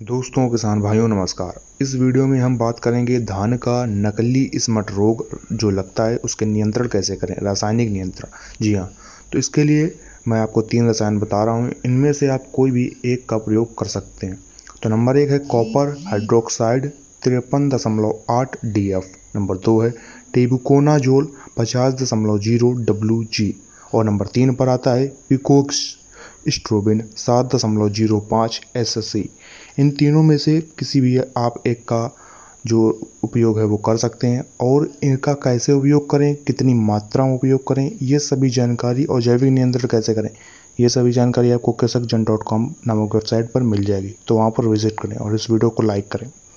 दोस्तों, किसान भाइयों, नमस्कार। इस वीडियो में हम बात करेंगे धान का नकली इसमट रोग जो लगता है, उसके नियंत्रण कैसे करें? रासायनिक नियंत्रण। जी हाँ तो इसके लिए मैं आपको तीन रसायन बता रहा हूँ। इनमें से आप कोई भी एक का प्रयोग कर सकते हैं। तो नंबर एक है कॉपर हाइड्रोक्साइड तिरपन दशमलव आठ डी एफ़ नंबर दो है टेबुकोनाजोल पचास दशमलव ज़ीरो डब्ल्यू जी। और नंबर तीन पर आता है पिकोक्स। स्ट्रोबिन सात दशमलव ज़ीरो पाँच एस एस सी इन तीनों में से किसी भी आप एक का जो उपयोग है वो कर सकते हैं और इनका कैसे उपयोग करें, कितनी मात्रा में उपयोग करें, ये सभी जानकारी और जैविक नियंत्रण कैसे करें, ये सभी जानकारी आपको कृषक जन डॉट कॉम नामक वेबसाइट पर मिल जाएगी। तो वहाँ पर विज़िट करें और इस वीडियो को लाइक करें।